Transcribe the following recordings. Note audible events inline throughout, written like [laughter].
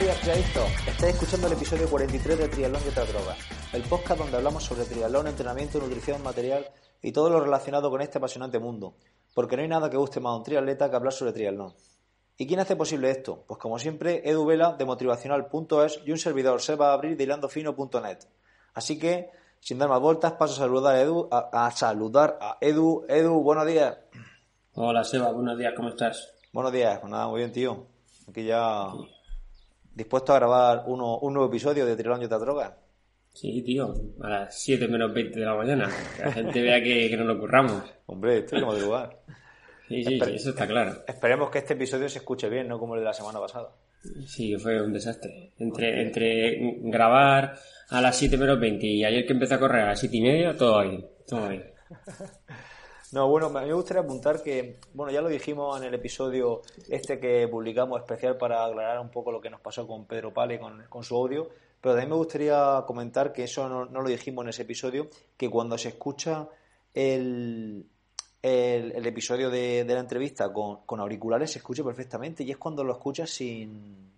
Días, trialistas. Estáis escuchando el episodio 43 de Triatlón y otras drogas, el podcast donde hablamos sobre triatlón, entrenamiento, nutrición, material y todo lo relacionado con este apasionante mundo, porque no hay nada que guste más a un triatleta que hablar sobre triatlón. ¿Y quién hace posible esto? Pues como siempre, Edu Vela de motivacional.es y un servidor se va a abrir de hilandofino.net. Así que, sin dar más vueltas, paso a saludar a Edu, a, a saludar a Edu. Edu, buenos días. Hola Seba, buenos días, ¿cómo estás? Buenos días, pues nada, muy bien, tío. Aquí ya dispuesto a grabar uno, un nuevo episodio de Triatlón y otras drogas. Sí, tío, a las 7 menos 20 de la mañana. Que la gente vea que, que no lo curramos. Hombre, esto es como de lugar. Sí, sí, sí, eso está claro. Esperemos que este episodio se escuche bien, no como el de la semana pasada. Sí, fue un desastre. Entre, entre grabar a las 7 menos 20 y ayer que empecé a correr a las 7 y media, todo bien, todo bien. [laughs] No, bueno, a mí me gustaría apuntar que, bueno, ya lo dijimos en el episodio este que publicamos especial para aclarar un poco lo que nos pasó con Pedro Pale con, con su audio, pero también me gustaría comentar que eso no, lo dijimos en ese episodio, que cuando se escucha el, el, episodio de, de la entrevista con, con auriculares se escucha perfectamente y es cuando lo escuchas sin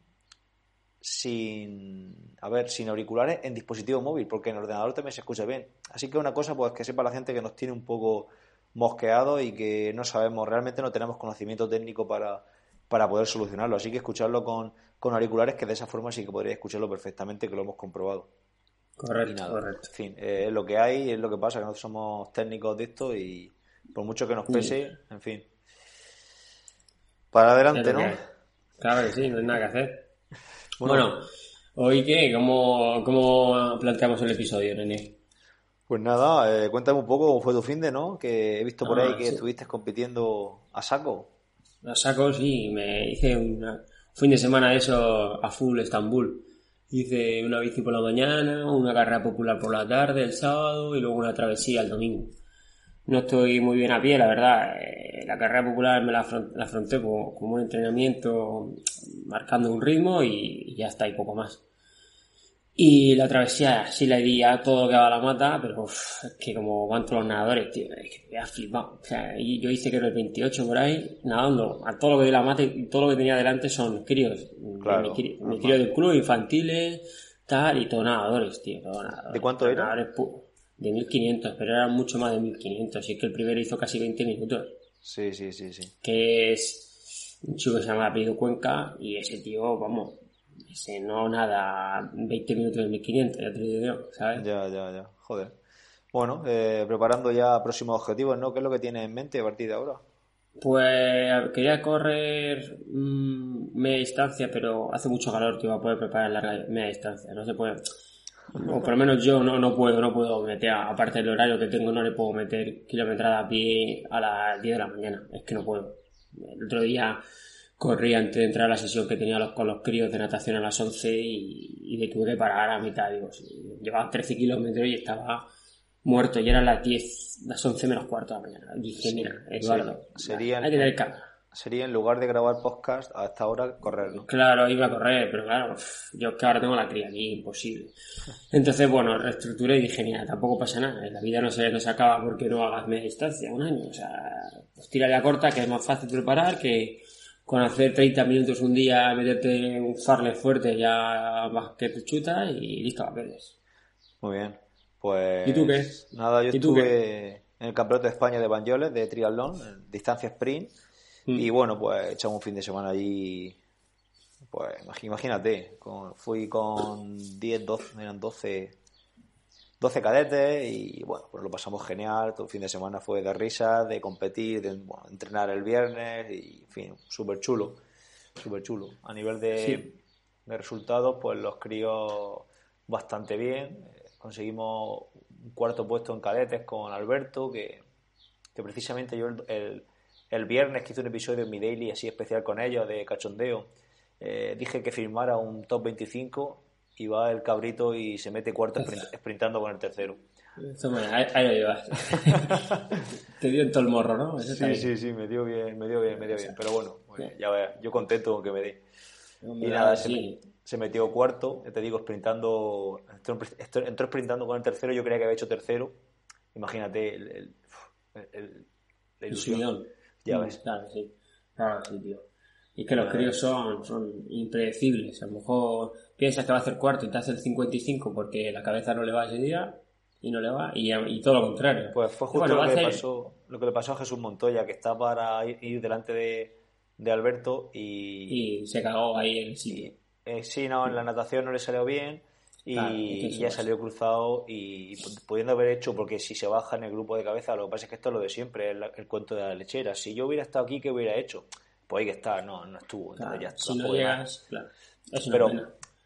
sin a ver, sin auriculares en dispositivo móvil, porque en el ordenador también se escucha bien. Así que una cosa, pues que sepa la gente que nos tiene un poco mosqueado y que no sabemos, realmente no tenemos conocimiento técnico para, para poder solucionarlo. Así que escucharlo con, con auriculares, que de esa forma sí que podréis escucharlo perfectamente, que lo hemos comprobado. Correcto, Y nada, correcto. En fin, eh, es lo que hay, es lo que pasa, que no somos técnicos de esto y por mucho que nos pese, en fin. Para adelante, ¿no? que. Claro que sí, no hay nada que hacer. Bueno, ¿hoy qué? ¿Cómo, ¿Cómo planteamos el episodio, René? Pues nada, eh, cuéntame un poco cómo fue tu fin de, ¿no? Que he visto por Ah, ahí que sí. estuviste compitiendo a saco. A saco, sí, me hice un fin de semana de eso a full Estambul. Hice una bici por la mañana, una carrera popular por la tarde, el sábado, y luego una travesía el domingo. No estoy muy bien a pie, la verdad. Eh, La carrera popular me la, afron- la afronté como, como un entrenamiento marcando un ritmo y, y ya está, y poco más. Y la travesía sí la di a todo lo que daba la mata, pero uf, es que como van todos los nadadores, tío, es que me ha flipado. O sea, yo hice que era el 28 por ahí, nadando a todo lo que di la mata y todo lo que tenía delante son críos. Claro, mi, cri- mi normal. crío del club, infantiles, tal, y todos nadadores, tío. todos nadadores. ¿De cuánto era? Nadadores De 1500, pero eran mucho más de 1500. Y es que el primero hizo casi 20 minutos. Sí, sí, sí, sí. Que es un chico que se llama Apellido Cuenca y ese tío, vamos, ese no nada 20 minutos de 1500, ya te lo digo yo, ¿sabes? Ya, ya, ya. Joder. Bueno, eh, preparando ya próximos objetivos, ¿no? ¿Qué es lo que tienes en mente a partir de ahora? Pues quería correr mm, media distancia, pero hace mucho calor que iba a poder preparar larga media distancia. No se puede. O por lo menos yo no, no puedo, no puedo meter, aparte del horario que tengo, no le puedo meter kilometrada a pie a las 10 de la mañana. Es que no puedo. El otro día corrí antes de entrar a la sesión que tenía los, con los críos de natación a las 11 y, y me tuve que parar a mitad. Digo, llevaba 13 kilómetros y estaba muerto. Y eran las 10, las 11 menos cuarto de la mañana. Dije, mira, Eduardo, sería hay que tener calma. Sería en lugar de grabar podcast a esta hora correr, ¿no? Claro, iba a correr, pero claro, yo es que ahora tengo la cría aquí, imposible. Entonces, bueno, reestructuré y dije, mira, tampoco pasa nada, la vida no se, no se acaba porque no hagas media distancia, un año, o sea, pues tira la corta, que es más fácil preparar, que con hacer 30 minutos un día, meterte un farle fuerte, ya vas que te chutas y listo, papeles. Muy bien. Pues. ¿Y tú qué? Nada, yo ¿Y tú estuve en el Campeonato de España de Banyoles de triatlón, en distancia sprint. Mm. Y bueno, pues echamos un fin de semana allí. Pues imagínate, con- fui con 10, 12, eran 12, 12 cadetes y bueno, pues lo pasamos genial. Todo el fin de semana fue de risas, de competir, de bueno, entrenar el viernes y en fin, súper chulo. Súper chulo. A nivel de, Sí. de resultados, pues los críos bastante bien. Conseguimos un cuarto puesto en cadetes con Alberto, que, que precisamente yo el, el, viernes que hice un episodio en mi daily así especial con ellos de cachondeo, eh, dije que firmara un top 25 y va el cabrito y se mete cuarto [laughs] sprintando con el tercero. ahí, lo llevas. [laughs] Te dio en todo el morro, ¿no? sí, sí, sí, me dio bien, me dio bien, me dio bien. Pero bueno, ya ves, yo contento con que me dé. Y nada, se, metió cuarto, te digo, sprintando, entró, sprintando con el tercero, yo creía que había hecho tercero. Imagínate el, el, la ilusión. Ya ves. Claro, sí. Claro, sí, tío. Y que los críos son, son impredecibles. A lo mejor piensas que va a hacer cuarto y te hace el 55 porque la cabeza no le va ese día y no le va, y, todo lo contrario. Pues fue justo lo, que le pasó, lo que le pasó a Jesús Montoya, que está para ir, delante de, Alberto y... Y se cagó ahí en el sitio. Eh, sí, no, en la natación no le salió bien y, ya salió cruzado y, pudiendo haber hecho, porque si se baja en el grupo de cabeza, lo que pasa es que esto es lo de siempre, el, el cuento de la lechera. Si yo hubiera estado aquí, ¿qué hubiera hecho? pues hay que estar, no, no estuvo. si no llegas, claro. Pero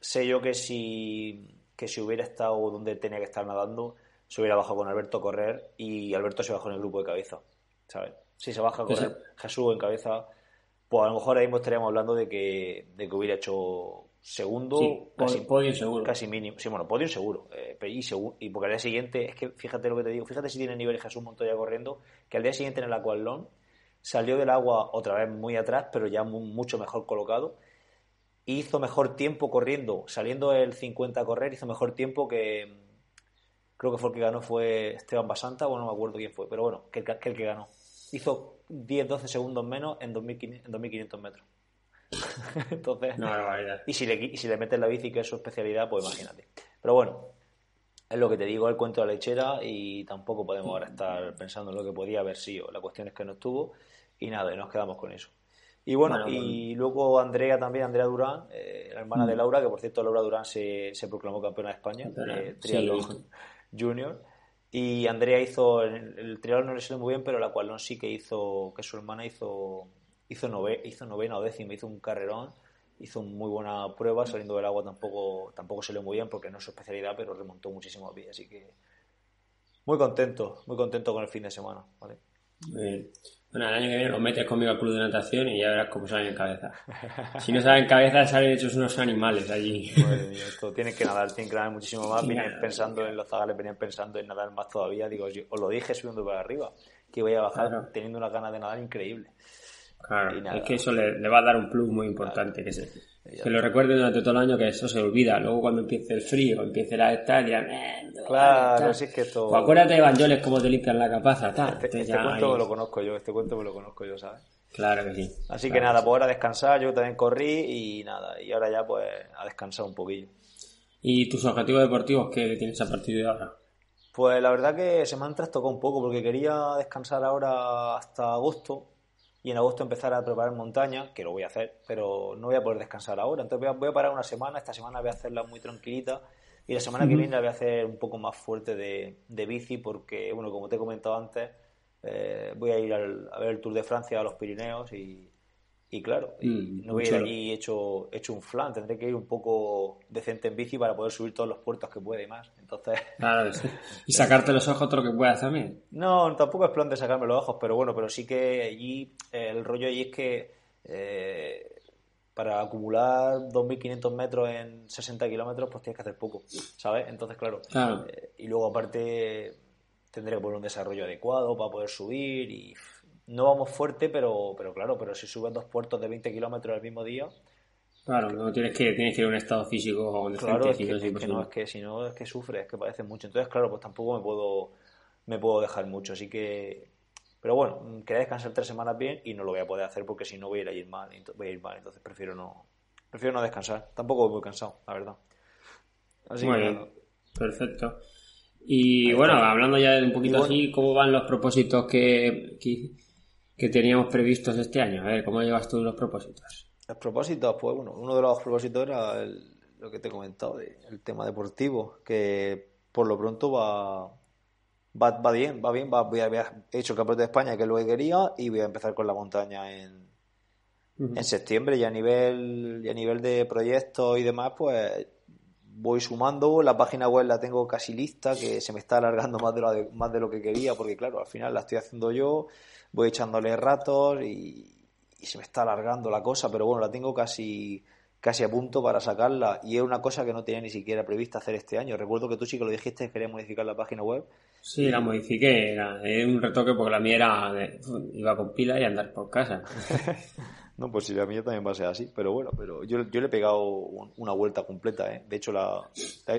sé yo que si, que si hubiera estado donde tenía que estar nadando, se hubiera bajado con Alberto a correr y Alberto se bajó en el grupo de cabeza, ¿sabes? Si se baja a correr Jesús en cabeza, pues a lo mejor ahí mismo estaríamos hablando de que, de que hubiera hecho segundo, casi, podio seguro. Casi mínimo. Sí, bueno, podio seguro. Eh, y, y porque al día siguiente, es que fíjate lo que te digo, fíjate si tiene nivel Jesús Montoya corriendo, que al día siguiente en el Aqualón salió del agua otra vez muy atrás, pero ya mucho mejor colocado. Hizo mejor tiempo corriendo, saliendo el 50 a correr, hizo mejor tiempo que. Creo que fue el que ganó, fue Esteban Basanta, o no me acuerdo quién fue, pero bueno, que el que, ganó. Hizo 10-12 segundos menos en 2.500 metros. [laughs] Entonces, y, si le, y si le metes la bici, que es su especialidad, pues imagínate. Pero bueno, es lo que te digo, el cuento de la lechera y tampoco podemos ahora estar pensando en lo que podía haber sido. La cuestión es que no estuvo y nada, y nos quedamos con eso. Y bueno, y luego Andrea también, Andrea Durán, eh, la hermana de mm. Laura, que por cierto Laura Durán se, se proclamó campeona de España, de triatlón junior. Y Andrea hizo, el, el triatlón no le salió muy bien, pero la cual no sí que hizo, que su hermana hizo, hizo, nove, hizo novena o décima, hizo un carrerón, hizo muy buena prueba, saliendo del agua tampoco, tampoco salió muy bien porque no es su especialidad, pero remontó muchísimo a pie, así que muy contento, muy contento con el fin de semana, ¿vale? Bueno, el año que viene los metes conmigo al club de natación y ya verás cómo salen en cabeza. Si no salen en cabeza, salen hechos unos animales allí. esto tienen que nadar, tienen que nadar muchísimo más. Venían pensando en los zagales, venían pensando en nadar más todavía. Digo, os lo dije subiendo para arriba, que voy a bajar teniendo una ganas de nadar increíble. Claro, es que eso le, va a dar un plus muy importante. Que, se, que lo recuerde durante todo el año, que eso se olvida. Luego, cuando empiece el frío, empiece la esta, dirán, eh, Claro, sí es que esto. Pues acuérdate de Evangeles cómo te limpian la capaza. Este, este cuento me lo conozco yo, este cuento me lo conozco yo, ¿sabes? Claro que sí. Así que nada, pues ahora a descansar, yo también corrí y nada, y ahora ya pues a descansar un poquillo. ¿Y tus objetivos deportivos qué tienes a partir de ahora? Pues la verdad que se me han trastocado un poco porque quería descansar ahora hasta agosto y en agosto empezar a preparar montaña, que lo voy a hacer, pero no voy a poder descansar ahora. Entonces voy a, parar una semana, esta semana voy a hacerla muy tranquilita y la semana que viene la voy a hacer un poco más fuerte de, de bici porque, bueno, como te he comentado antes, eh, voy a ir a ver el Tour de Francia a los Pirineos y, y claro, mm, no voy a ir aquí hecho, hecho un flan, tendré que ir un poco decente en bici para poder subir todos los puertos que puede y más. Entonces... [laughs] Claro, [laughs] Y sacarte los ojos todo lo que puedas también. No, tampoco es plan de sacarme los ojos, pero bueno, pero sí que allí, eh, el rollo allí es que eh, para acumular 2.500 metros en 60 kilómetros, pues tienes que hacer poco, ¿sabes? Entonces, claro. Eh, y luego aparte tendré que poner un desarrollo adecuado para poder subir y no vamos fuerte, pero, pero claro, pero si subes dos puertos de 20 kilómetros el mismo día. Claro, no tienes que, tienes que ir a un estado físico claro, es que, no, es que si no es que sufres, es que parece mucho. Entonces, claro, pues tampoco me puedo, me puedo dejar mucho. Así que, pero bueno, quería descansar tres semanas bien y no lo voy a poder hacer porque si no voy a ir mal, voy a ir mal, entonces prefiero no, prefiero no descansar. Tampoco voy muy cansado, la verdad. Así que, perfecto. Y bueno, hablando ya un poquito así, ¿cómo van los propósitos que, que teníamos previstos este año. A ver, ¿cómo llevas tú los propósitos? Los propósitos, pues bueno, uno de los propósitos era lo que te he comentado, el tema deportivo, que por lo pronto va, va, bien, va bien, va, voy a, he hecho el campeonato de España, que es lo que quería, y voy a empezar con la montaña en, en septiembre y a nivel y a nivel de proyectos y demás, pues voy sumando, la página web la tengo casi lista, que se me está alargando más de lo, más de lo que quería, porque claro, al final la estoy haciendo yo, voy echándole ratos y, y se me está alargando la cosa, pero bueno, la tengo casi casi a punto para sacarla y es una cosa que no tenía ni siquiera prevista hacer este año. Recuerdo que tú sí que lo dijiste, querías modificar la página web. Sí, la modifiqué, era, un retoque porque la mía era iba con pila y andar por casa. [laughs] no, pues sí, la mía también va a ser así, pero bueno, pero yo, yo le he pegado una vuelta completa, ¿eh? De hecho, la,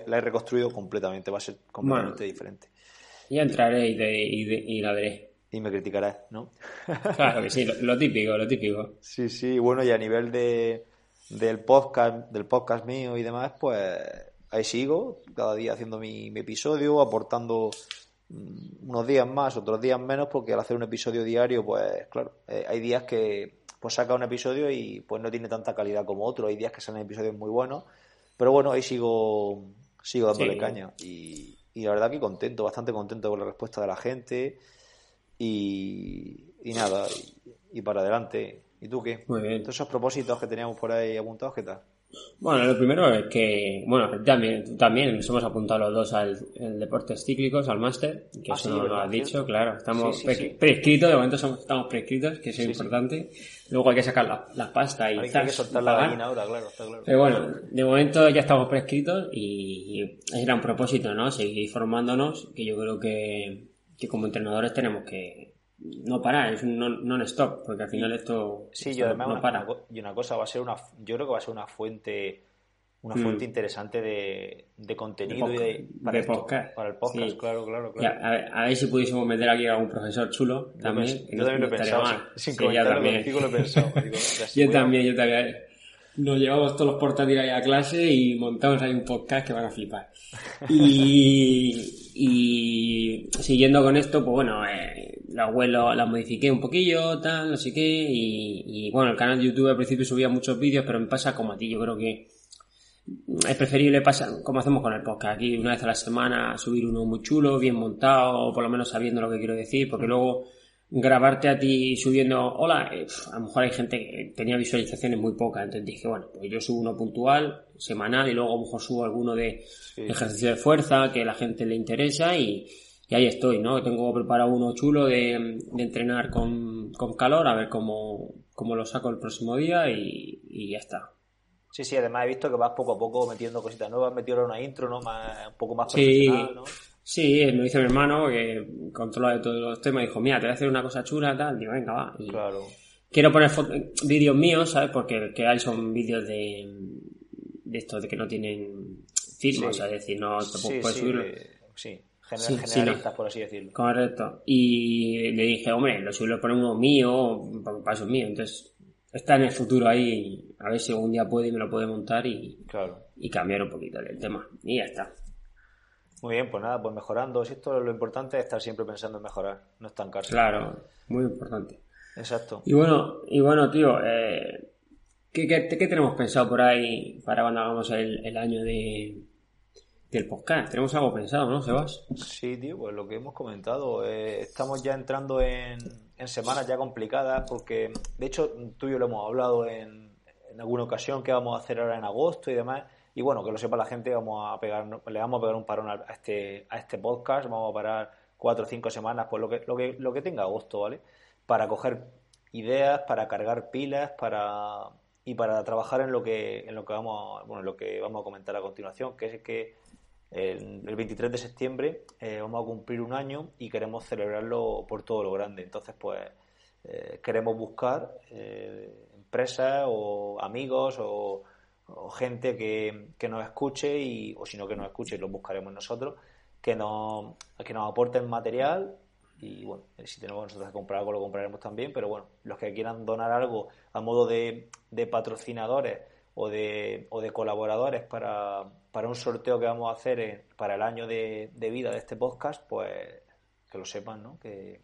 la, he reconstruido completamente, va a ser completamente diferente. Ya entraré y, la veré. Y me criticarás, ¿no? [laughs] claro que sí, lo típico, lo típico. Sí, sí, bueno, y a nivel de del podcast, del podcast mío y demás, pues ahí sigo, cada día haciendo mi, episodio, aportando mm, unos días más, otros días menos, porque al hacer un episodio diario, pues claro, eh, hay días que pues saca un episodio y pues no tiene tanta calidad como otro, hay días que salen episodios muy buenos, pero bueno, ahí sigo, sigo dándole caña y, y, la verdad que contento, bastante contento con la respuesta de la gente y, y nada, y para adelante. ¿Y tú qué? Muy bien. Todos esos propósitos que teníamos por ahí apuntados, ¿qué tal? Bueno, lo primero es que, bueno, también, también nos hemos apuntado los dos al deportes cíclicos, al máster, que ah, eso no lo has dicho, claro. Estamos prescritos, de momento somos, estamos prescritos, que es importante. Luego hay que sacar la, la pasta y Hay que soltar la gallina ahora, claro, está claro. Pero bueno, de momento ya estamos prescritos y, y era un propósito, ¿no? Seguir formándonos, que yo creo que, que como entrenadores tenemos que, no parar, es un non-stop, porque al final esto, sí, yo además no para. y una cosa va a ser una, yo creo que va a ser una fuente una mm. fuente interesante de, de contenido y de, para, podcast. para el podcast, claro, claro, claro. a, ver, a, ver, si pudiésemos meter aquí a un profesor chulo también. Yo, también lo he pensado, sin, sin yo también. lo he pensado. [laughs] yo también, yo también. Nos llevamos todos los portátiles ahí a clase y montamos ahí un podcast que van a flipar. [laughs] Y, y siguiendo con esto, pues bueno, eh, la web la modifiqué un poquillo, tal, no sé qué, y, bueno, el canal de YouTube al principio subía muchos vídeos, pero me pasa como a ti, yo creo que es preferible pasar, como hacemos con el podcast, aquí una vez a la semana subir uno muy chulo, bien montado, o por lo menos sabiendo lo que quiero decir, porque luego grabarte a ti subiendo, hola, eh, a lo mejor hay gente que tenía visualizaciones muy pocas, entonces dije, bueno, pues yo subo uno puntual, semanal, y luego a lo mejor subo alguno de ejercicio de fuerza que a la gente le interesa y y ahí estoy, ¿no? Tengo preparado uno chulo de, entrenar con, calor, a ver cómo, cómo, lo saco el próximo día y, ya está. Sí, sí, además he visto que vas poco a poco metiendo cositas nuevas, metido una intro, ¿no? Más, un poco más profesional, ¿no? Sí, me dice mi hermano que controla de todos los temas, dijo, mira, te voy a hacer una cosa chula, tal, digo, venga, va. claro. Quiero poner vídeos míos, ¿sabes? Porque que hay son vídeos de, de estos de que no tienen firma, o sea, es decir, no te puedes subirlo. sí generalistas, por así decirlo. Correcto. Y le dije, hombre, lo suelo poner uno mío, paso mío. Entonces, está en el futuro ahí, a ver si algún día puede y me lo puede montar y, y cambiar un poquito el tema. Y ya está. Muy bien, pues nada, pues mejorando. Si esto lo importante es estar siempre pensando en mejorar, no estancarse. Claro, muy importante. Exacto. Y bueno, y bueno tío, eh, ¿qué, qué, tenemos pensado por ahí para cuando hagamos el año de, del podcast. Tenemos algo pensado, ¿no, Sebas? Sí, tío, pues lo que hemos comentado. Eh, estamos ya entrando en, semanas ya complicadas porque, de hecho, tú y yo lo hemos hablado en, en, alguna ocasión que vamos a hacer ahora en agosto y demás. Y bueno, que lo sepa la gente, vamos a pegar, le vamos a pegar un parón a este, a este podcast. Vamos a parar cuatro o cinco semanas, pues lo que, lo que, lo que tenga agosto, ¿vale? Para coger ideas, para cargar pilas, para y para trabajar en lo que en lo que vamos bueno, en lo que vamos a comentar a continuación, que es que el, 23 de septiembre eh, vamos a cumplir un año y queremos celebrarlo por todo lo grande. Entonces, pues eh, queremos buscar eh, empresas o amigos o, gente que, que, nos escuche y, o si no que nos escuche, lo buscaremos nosotros, que nos, que nos aporten material y bueno, si tenemos nosotros que comprar algo lo compraremos también, pero bueno, los que quieran donar algo a modo de, de patrocinadores o de, o de colaboradores para, para un sorteo que vamos a hacer para el año de, vida de este podcast, pues que lo sepan, ¿no? Que,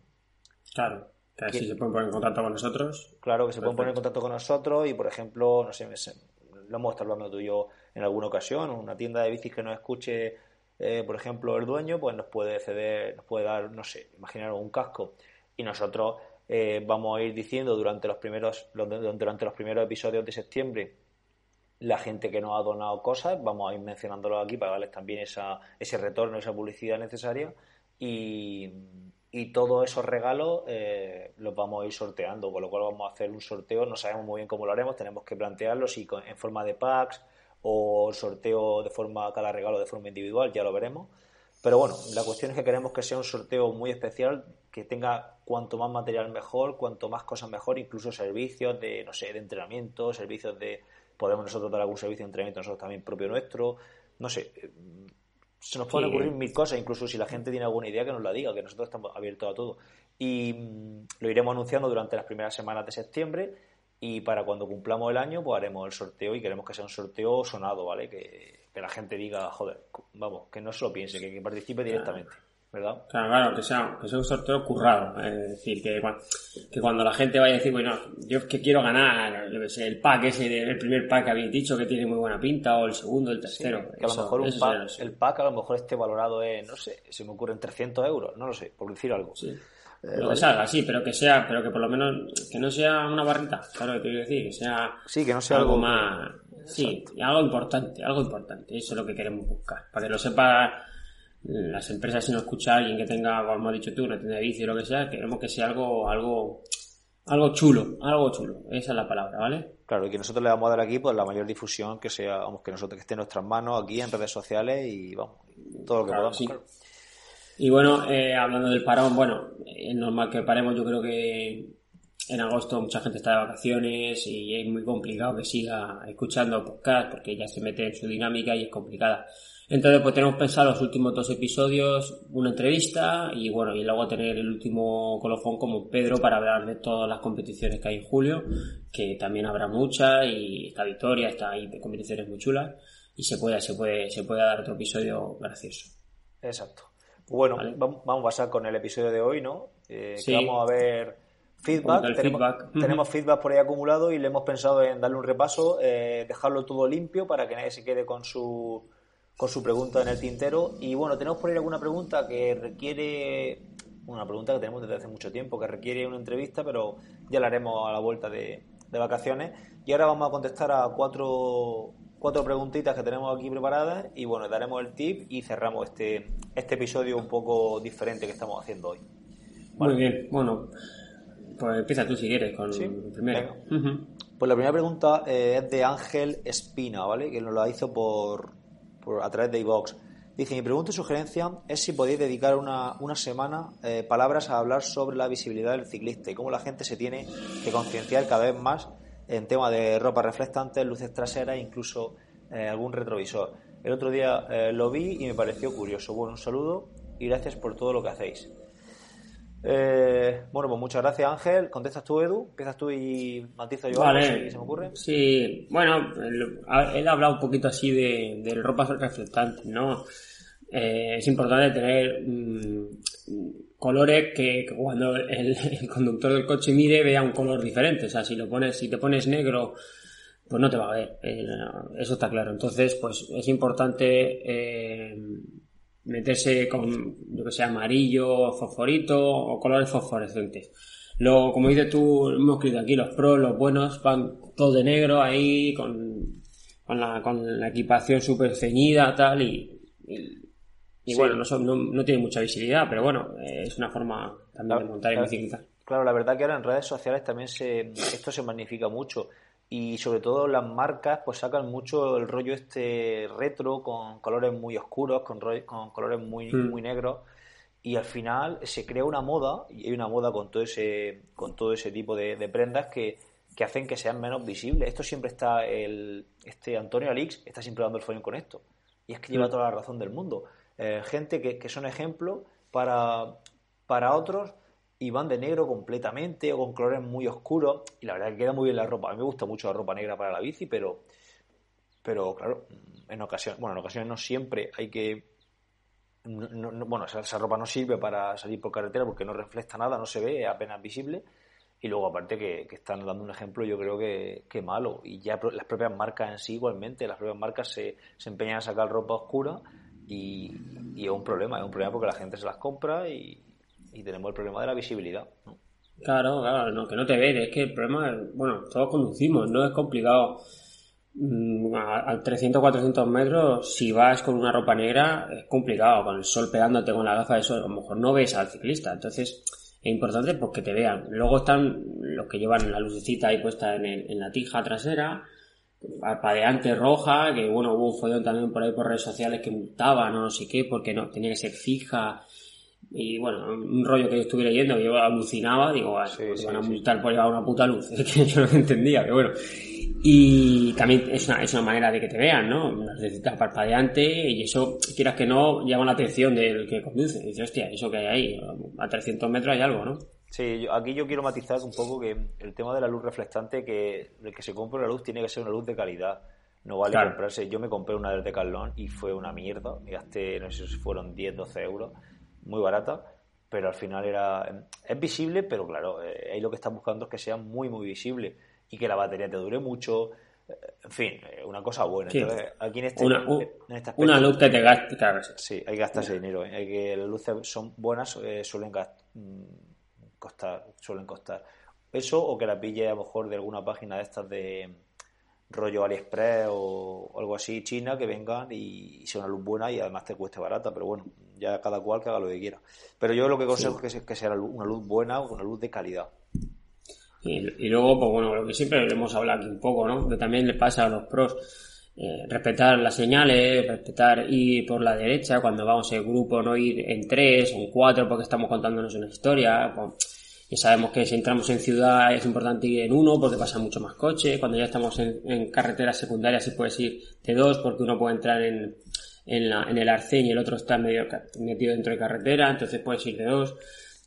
claro, que así se pueden poner en contacto con nosotros. Claro, que se pueden poner en contacto con nosotros y, por ejemplo, no sé, lo hemos estado hablando tú y yo en alguna ocasión, una tienda de bicis que nos escuche, eh, por ejemplo, el dueño, pues nos puede ceder, nos puede dar, no sé, imaginar un casco. Y nosotros eh, vamos a ir diciendo durante los primeros durante los primeros episodios de septiembre la gente que nos ha donado cosas, vamos a ir mencionándolo aquí para darles también esa, ese retorno, esa publicidad necesaria. Y, y todos esos regalos eh, los vamos a ir sorteando, con lo cual vamos a hacer un sorteo, no sabemos muy bien cómo lo haremos, tenemos que plantearlo, si en forma de packs o sorteo de forma, cada regalo de forma individual, ya lo veremos. Pero bueno, la cuestión es que queremos que sea un sorteo muy especial, que tenga cuanto más material mejor, cuanto más cosas mejor, incluso servicios de, no sé, de entrenamiento, servicios de, podemos nosotros dar algún servicio de entrenamiento nosotros también propio nuestro, no sé, se nos pueden ocurrir mil cosas, incluso si la gente tiene alguna idea que nos la diga, que nosotros estamos abiertos a todo. Y mm, lo iremos anunciando durante las primeras semanas de septiembre y para cuando cumplamos el año pues haremos el sorteo y queremos que sea un sorteo sonado, ¿vale? Que, la gente diga, joder, vamos, que no se lo piense, que, participe directamente. ¿Verdad? Claro, claro, que sea, que sea un sorteo currado. Es decir, que, que cuando la gente vaya a decir, bueno, yo es que quiero ganar el pack ese, el primer pack que habéis dicho que tiene muy buena pinta, o el segundo, el tercero. que a lo mejor un pack, el pack a lo mejor esté valorado en, no sé, se me ocurre en 300 euros, no lo sé, por decir algo. Sí. Eh, lo que salga, sí, pero que sea, pero que por lo menos, que no sea una barrita, claro que quiero decir, que sea, sí, que no sea algo, más, sí, algo importante, algo importante, eso es lo que queremos buscar, para que lo sepa las empresas si no escucha a alguien que tenga, como has dicho tú, una tienda de bici o lo que sea, queremos que sea algo, algo, algo chulo, algo chulo, esa es la palabra, ¿vale? Claro, y que nosotros le vamos a dar aquí pues la mayor difusión que sea, vamos, que nosotros que esté en nuestras manos aquí en redes sociales y vamos, todo lo que podamos. Y bueno, eh, hablando del parón, bueno, es normal que paremos, yo creo que en agosto mucha gente está de vacaciones y es muy complicado que siga escuchando podcast porque ya se mete en su dinámica y es complicada. Entonces, pues tenemos pensado los últimos dos episodios, una entrevista y bueno, y luego tener el último colofón como Pedro para hablar de todas las competiciones que hay en julio, que también habrá muchas y esta victoria, está ahí competiciones muy chulas y se puede, se puede, se puede dar otro episodio gracioso. Exacto. Bueno, vamos a pasar con el episodio de hoy, ¿no? Eh, que vamos a ver feedback. [laughs] Tenemos feedback. por ahí acumulado y le hemos pensado en darle un repaso, eh, dejarlo todo limpio para que nadie se quede con su con su pregunta en el tintero. Y bueno, tenemos por ahí alguna pregunta que requiere, una pregunta que tenemos desde hace mucho tiempo, que requiere una entrevista, pero ya la haremos a la vuelta de, vacaciones. Y ahora vamos a contestar a cuatro, cuatro preguntitas que tenemos aquí preparadas y bueno, daremos el tip y cerramos este, este episodio un poco diferente que estamos haciendo hoy. Muy bien, bueno, pues empieza tú si quieres con el primero. Pues la primera pregunta eh, es de Ángel Espina, ¿vale? Que nos la hizo por, a través de iVox. Dice, mi pregunta y sugerencia es si podéis dedicar una, una semana eh, palabras a hablar sobre la visibilidad del ciclista y cómo la gente se tiene que concienciar cada vez más en tema de ropa reflectante, luces traseras e incluso eh, algún retrovisor. El otro día eh, lo vi y me pareció curioso. Bueno, un saludo y gracias por todo lo que hacéis. Eh, bueno, pues muchas gracias Ángel. Contestas tú, Edu. Empiezas tú y matizo yo vale. si se me ocurre. Sí, bueno, él, ha hablado un poquito así de, de ropa reflectante, ¿no? Eh, es importante tener mm, colores que, cuando [laughs] el, conductor del coche mire vea un color diferente. O sea, si lo pones, si te pones negro, pues no te va a ver. Eh, eso está claro. Entonces, pues es importante eh, meterse con, yo que sé, amarillo, fosforito o colores fosforescentes. Luego, como dices tú, hemos escrito aquí los pros, los buenos, van todo de negro ahí, con, con, la, con la equipación súper ceñida, tal, y, y, bueno, no, son, no, tiene mucha visibilidad, pero bueno, es una forma también de montar en bicicleta. Claro, la verdad que ahora en redes sociales también se, esto se magnifica mucho y sobre todo las marcas pues sacan mucho el rollo este retro con colores muy oscuros, con, con colores muy, hmm. muy negros y al final se crea una moda y hay una moda con todo ese, con todo ese tipo de, prendas que, hacen que sean menos visibles. Esto siempre está el este Antonio Alix está siempre dando el follón con esto y es que lleva hmm. toda la razón del mundo. Eh, gente que, que son ejemplos para, para otros y van de negro completamente o con colores muy oscuros y la verdad que queda muy bien la ropa. A mí me gusta mucho la ropa negra para la bici, pero pero claro, en ocasiones, bueno, en ocasiones no siempre hay que bueno, esa, ropa no sirve para salir por carretera porque no refleja nada, no se ve, apenas visible. Y luego, aparte, que, están dando un ejemplo, yo creo que, que, malo. Y ya las propias marcas en sí, igualmente, las propias marcas se, se empeñan a sacar ropa oscura y, y, es un problema, es un problema porque la gente se las compra y, y tenemos el problema de la visibilidad. Claro, claro, no, que no te ve, es que el problema bueno, todos conducimos, no es complicado. Mm, a, 300 400 metros, si vas con una ropa negra, es complicado, con el sol pegándote con la gafa de sol, a lo mejor no ves al ciclista, entonces es importante pues que te vean. Luego están los que llevan la lucecita ahí puesta en, la tija trasera, parpadeante roja, que bueno, hubo un follón también por ahí por redes sociales que multaban o no sé qué, porque no, tenía que ser fija, y bueno, un rollo que yo estuve leyendo que yo alucinaba, digo, pues van a multar por llevar una puta luz, [laughs] es que yo no entendía, pero bueno. Y también es una, es una manera de que te vean, ¿no? Una necesita parpadeante y eso, quieras que no, llama la atención del que conduce. Y dice, hostia, eso que hay ahí, a 300 metros hay algo, ¿no? Sí, aquí yo quiero matizar un poco que el tema de la luz reflectante, que el que se compre una luz tiene que ser una luz de calidad. No vale comprarse. Yo me compré una del Decathlon y fue una mierda. Me gasté, no sé si fueron 10, 12 euros muy barata, pero al final era es visible, pero claro, eh, ahí lo que estás buscando es que sea muy, muy visible y que la batería te dure mucho. Eh, en fin, eh, una cosa buena. aquí en este, una, este una luz que te gaste, claro. Sí, hay que gastar ese dinero. Hay que las luces son buenas, suelen mm, costar, suelen costar. Eso o que la pille a lo mejor de alguna página de estas de rollo AliExpress o, algo así, China, que vengan y, sea una luz buena y además te cueste barata, pero bueno, ya cada cual que haga lo que quiera. Pero yo lo que consejo es que, sea una luz buena o una luz de calidad. Y, luego, pues bueno, lo que siempre hemos hablado aquí un poco, ¿no? Que también le pasa a los pros. Eh, respetar las señales, respetar ir por la derecha cuando vamos en grupo, no ir en tres o en cuatro porque estamos contándonos una historia. Pues, sabemos que si entramos en ciudad es importante ir en uno porque pasa mucho más coche. Cuando ya estamos en, en carreteras secundarias, sí puedes ir de dos porque uno puede entrar en, en, la, en el arcén y el otro está medio metido dentro de carretera, entonces puedes ir de dos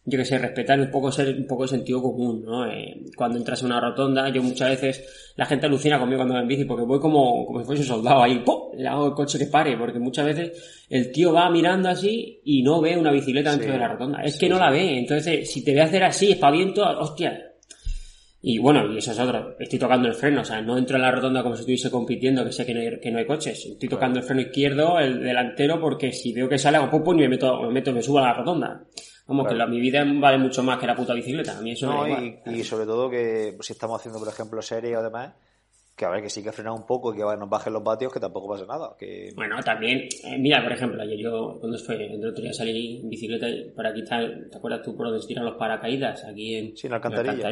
yo que sé, respetar un poco ser un poco el sentido común, ¿no? Eh, cuando entras en una rotonda, yo muchas veces la gente alucina conmigo cuando voy en bici porque voy como, como si fuese un soldado ahí, ¡pum! le hago el coche que pare, porque muchas veces el tío va mirando así y no ve una bicicleta dentro de la rotonda, es que no la ve, entonces si te ve hacer así, espaviento, hostia. Y bueno, y eso es otro, estoy tocando el freno, o sea, no entro en la rotonda como si estuviese compitiendo, que sé que no hay, que no hay coches, estoy tocando el freno izquierdo, el delantero, porque si veo que sale hago popo y me meto, me meto, me subo a la rotonda. Vamos, que la, mi vida vale mucho más que la puta bicicleta. A mí eso no, y, y, sobre todo que si estamos haciendo, por ejemplo, series o demás, que a ver, que sí que frenar un poco y que nos bajen los vatios, que tampoco pasa nada. Que... Bueno, también, eh, mira, por ejemplo, ayer yo, cuando fue, el otro día salí en bicicleta para quitar, ¿te acuerdas tú por donde se tiran los paracaídas? Aquí en, sí, en la alcantarilla.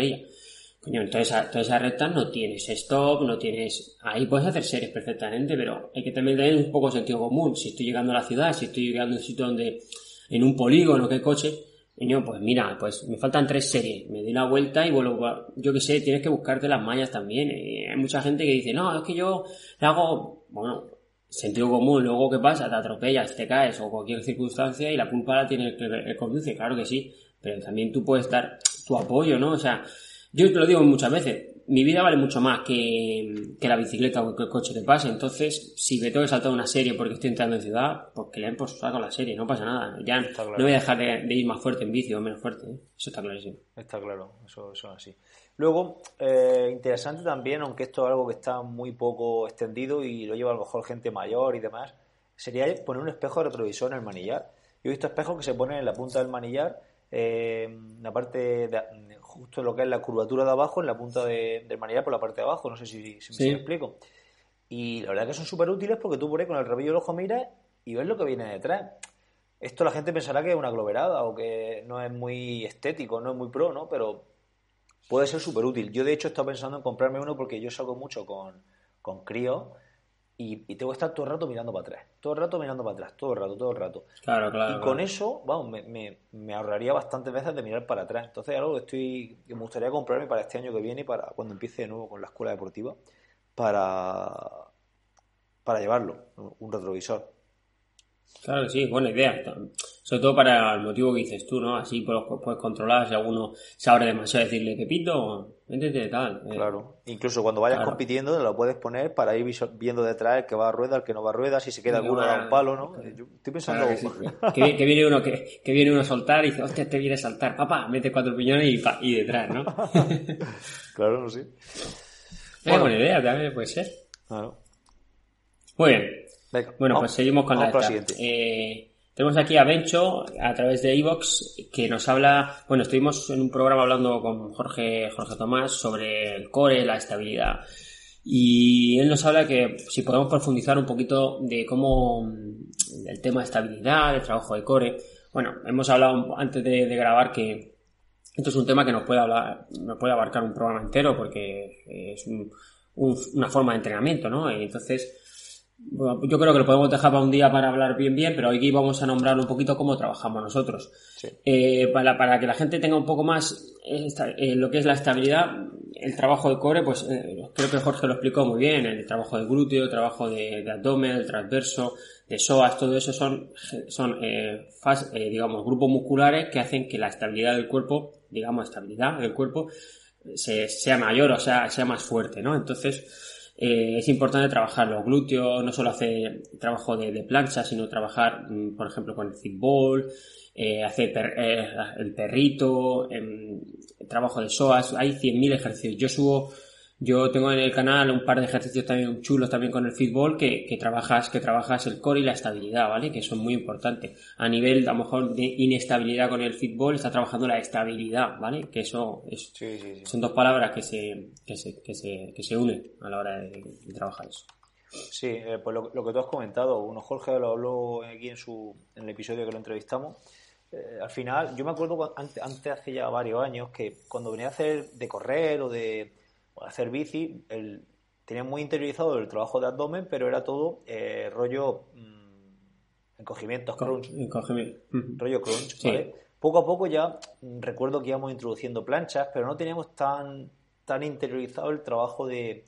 Coño, entonces a, toda esa recta no tienes stop, no tienes... Ahí puedes hacer series perfectamente, pero hay que también tener un poco sentido común. Si estoy llegando a la ciudad, si estoy llegando a un sitio donde, en un polígono, que coche, Niño, pues mira, pues me faltan tres series, me doy la vuelta y vuelvo, yo que sé, tienes que buscarte las mallas también. Eh, hay mucha gente que dice, no, es que yo le hago, bueno, sentido común, luego qué pasa, te atropellas, te caes o cualquier circunstancia y la culpa la tiene el que conduce, claro que sí, pero también tú puedes dar tu apoyo, ¿no? O sea, yo te lo digo muchas veces, mi vida vale mucho más que, que la bicicleta o que el coche que pase. Entonces, si me tengo que saltar una serie porque estoy entrando en ciudad, pues que le den por saco la serie, no pasa nada. Ya no voy a dejar de, ir más fuerte en bici o menos fuerte. ¿eh? Eso está clarísimo. Está claro, eso, eso es así. Luego, eh, interesante también, aunque esto es algo que está muy poco extendido y lo lleva a lo mejor gente mayor y demás, sería poner un espejo de retrovisor en el manillar. Yo he visto espejos que se ponen en la punta del manillar, eh, en la parte de, justo lo que es la curvatura de abajo, en la punta de, del manillar por la parte de abajo, no sé si, me explico. Y la verdad que son súper útiles porque tú por ahí con el rabillo del ojo miras y ves lo que viene detrás. Esto la gente pensará que es una aglomerada o que no es muy estético, no es muy pro, ¿no? Pero puede ser súper útil. Yo de hecho he estado pensando en comprarme uno porque yo salgo mucho con, con crío y, tengo que estar todo el rato mirando para atrás, todo el rato mirando para atrás, todo el rato, todo el rato. Claro, claro. Y con eso, vamos, me, me, ahorraría bastantes veces de mirar para atrás. Entonces, algo que estoy que me gustaría comprarme para este año que viene y para cuando empiece de nuevo con la escuela deportiva, para, para llevarlo, un retrovisor. Claro, sí, buena idea. Sobre todo para el motivo que dices tú, ¿no? Así puedes, controlar si alguno se abre demasiado, decirle que pito, métete tal. Eh. Claro. Incluso cuando vayas compitiendo, lo puedes poner para ir viendo detrás el que va a rueda, el que no va a rueda, si se queda alguno da un palo, ¿no? Yo estoy pensando. que, que, viene [laughs] uno que, que, viene uno a soltar y dice, hostia, este viene a saltar, papá, mete cuatro piñones y, y detrás, ¿no? [laughs] claro, no sé. Es buena idea, también puede ser. Claro. Muy bien bueno, pues seguimos con la, siguiente. Eh, Tenemos aquí a Bencho a través de Evox que nos habla, bueno, estuvimos en un programa hablando con Jorge, Jorge Tomás sobre el core, la estabilidad. Y él nos habla que si podemos profundizar un poquito de cómo el tema de estabilidad, el trabajo de core. Bueno, hemos hablado antes de, grabar que esto es un tema que nos puede hablar, nos puede abarcar un programa entero porque es una forma de entrenamiento, ¿no? Entonces, yo creo que lo podemos dejar para un día para hablar bien bien, pero hoy vamos a nombrar un poquito cómo trabajamos nosotros. Eh, para, para, que la gente tenga un poco más eh, lo que es la estabilidad, el trabajo de core, pues eh, creo que Jorge lo explicó muy bien, el trabajo de glúteo, el trabajo de, abdomen, el transverso, de psoas, todo eso son, son digamos, grupos musculares que hacen que la estabilidad del cuerpo, digamos, estabilidad del cuerpo, sea mayor, o sea, sea más fuerte, ¿no? Entonces, eh, es importante trabajar los glúteos, no solo hacer trabajo de, plancha, sino trabajar, mm, por ejemplo, con el fútbol, eh, hacer eh, el perrito, em, trabajo de psoas, hay 100.000 ejercicios. Yo subo yo tengo en el canal un par de ejercicios también chulos también con el fútbol que, que, trabajas, que trabajas el core y la estabilidad, ¿vale? Que son muy importantes. A nivel, a lo mejor, de inestabilidad con el fútbol, está trabajando la estabilidad, ¿vale? Que eso es, son dos palabras que se, que se, que se, que se unen a la hora de, trabajar eso. Sí, eh, pues lo, que tú has comentado, uno Jorge lo habló aquí en su en el episodio que lo entrevistamos. Eh, al final, yo me acuerdo antes, antes, hace ya varios años, que cuando venía a hacer de correr o de hacer bici, el, tenía muy interiorizado el trabajo de abdomen, pero era todo eh, rollo mm, encogimientos, crunch. Rollo crunch, Poco a poco ya mm, recuerdo que íbamos introduciendo planchas, pero no teníamos tan, tan interiorizado el trabajo de